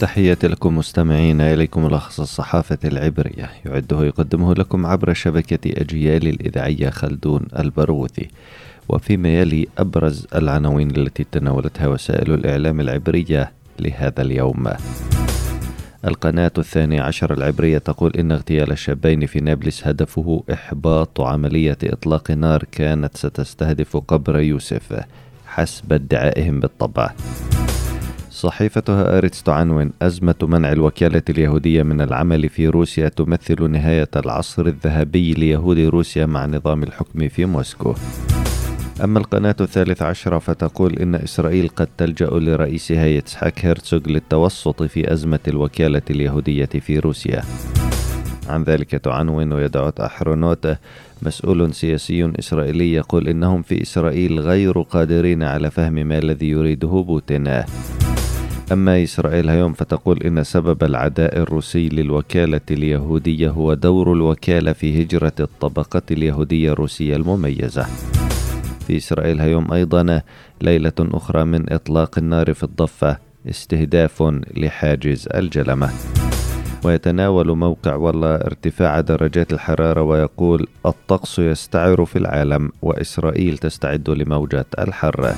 تحياتي لكم مستمعين إليكم ملخص الصحافة العبرية. يعده يقدمه لكم عبر شبكة أجيال الإذاعية خلدون البروثي وفيما يلي أبرز العناوين التي تناولتها وسائل الإعلام العبرية لهذا اليوم. القناة الثانية عشر العبرية تقول إن اغتيال الشابين في نابلس هدفه إحباط عملية إطلاق نار كانت ستستهدف قبر يوسف حسب ادعائهم بالطبع. صحيفتها أريتس تعنون أزمة منع الوكالة اليهودية من العمل في روسيا تمثل نهاية العصر الذهبي ليهود روسيا مع نظام الحكم في موسكو. أما القناة الثالث عشرة فتقول إن إسرائيل قد تلجأ لرئيسها يتسحاك هيرتسوغ للتوسط في أزمة الوكالة اليهودية في روسيا. عن ذلك تعنون ويدعوت أحرونوت مسؤول سياسي إسرائيلي يقول إنهم في إسرائيل غير قادرين على فهم ما الذي يريده بوتين. أما إسرائيل هيوم فتقول إن سبب العداء الروسي للوكالة اليهودية هو دور الوكالة في هجرة الطبقة اليهودية الروسية المميزة. في إسرائيل هيوم أيضا ليلة أخرى من إطلاق النار في الضفة استهداف لحاجز الجلمة. ويتناول موقع والله ارتفاع درجات الحرارة ويقول الطقس يستعر في العالم وإسرائيل تستعد لموجة الحر.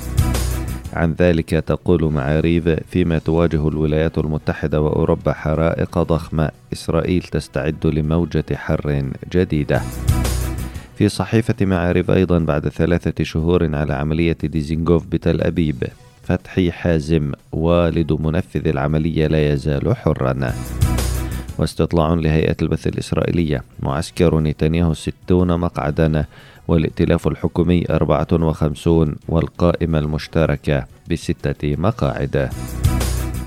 عن ذلك تقول معاريف فيما تواجه الولايات المتحدة وأوروبا حرائق ضخمة. إسرائيل تستعد لموجة حر جديدة. في صحيفة معارف أيضا بعد ثلاثة شهور على عملية ديزينغوف بتل أبيب فتحي حازم والد منفذ العملية لا يزال حرا. واستطلاع لهيئة البث الإسرائيلية معسكر نتنياهو ستون مقعدا والائتلاف الحكومي 54 والقائمة المشتركة بستة مقاعد.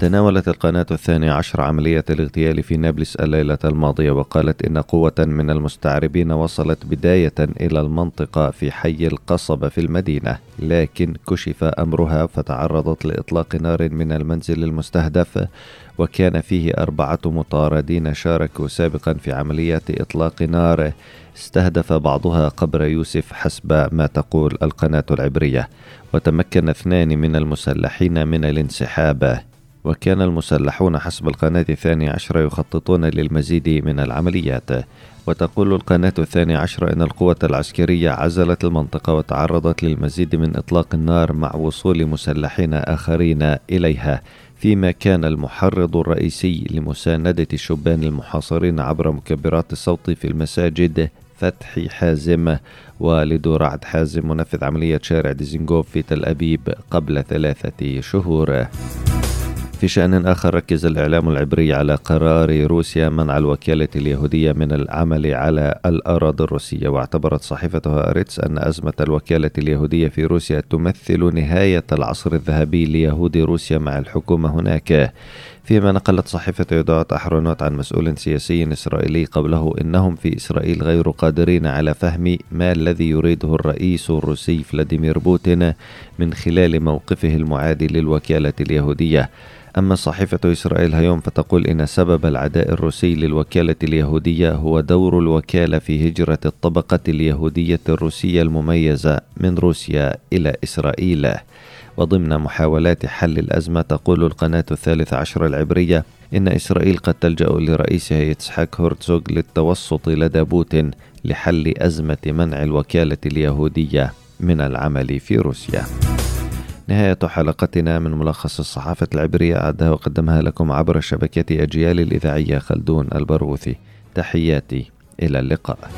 تناولت القناة الثانية عشر عملية الاغتيال في نابلس الليلة الماضية وقالت إن قوة من المستعربين وصلت بداية إلى المنطقة في حي القصبة في المدينة لكن كشف أمرها فتعرضت لإطلاق نار من المنزل المستهدف وكان فيه أربعة مطاردين شاركوا سابقا في عمليات إطلاق نار. استهدف بعضها قبر يوسف حسب ما تقول القناة العبرية وتمكن اثنان من المسلحين من الانسحاب. وكان المسلحون حسب القناة الثانية عشرة يخططون للمزيد من العمليات. وتقول القناة الثانية عشرة أن القوة العسكرية عزلت المنطقة وتعرضت للمزيد من إطلاق النار مع وصول مسلحين آخرين إليها. فيما كان المحرض الرئيسي لمساندة الشبان المحاصرين عبر مكبرات الصوت في المساجد فتحي حازم والد رعد حازم منفذ عملية شارع ديزنجوف في تل أبيب قبل ثلاثة شهور. في شأن آخر ركز الإعلام العبري على قرار روسيا منع الوكالة اليهودية من العمل على الأراضي الروسية. واعتبرت صحيفتها أريتس أن أزمة الوكالة اليهودية في روسيا تمثل نهاية العصر الذهبي ليهود روسيا مع الحكومة هناك. فيما نقلت صحيفة يودوت أحرونوت عن مسؤول سياسي إسرائيلي قبله إنهم في إسرائيل غير قادرين على فهم ما الذي يريده الرئيس الروسي فلاديمير بوتين من خلال موقفه المعادي للوكالة اليهودية. أما صحيفة إسرائيل هيوم فتقول إن سبب العداء الروسي للوكالة اليهودية هو دور الوكالة في هجرة الطبقة اليهودية الروسية المميزة من روسيا إلى إسرائيل وضمن محاولات حل الأزمة تقول القناة الثالث عشر العبرية إن إسرائيل قد تلجأ لرئيسها يتسحاك هورتزوغ للتوسط لدى بوتين لحل أزمة منع الوكالة اليهودية من العمل في روسيا. نهاية حلقتنا من ملخص الصحافة العبرية أعدها وقدمها لكم عبر شبكة أجيال الإذاعية خلدون البروثي. تحياتي إلى اللقاء.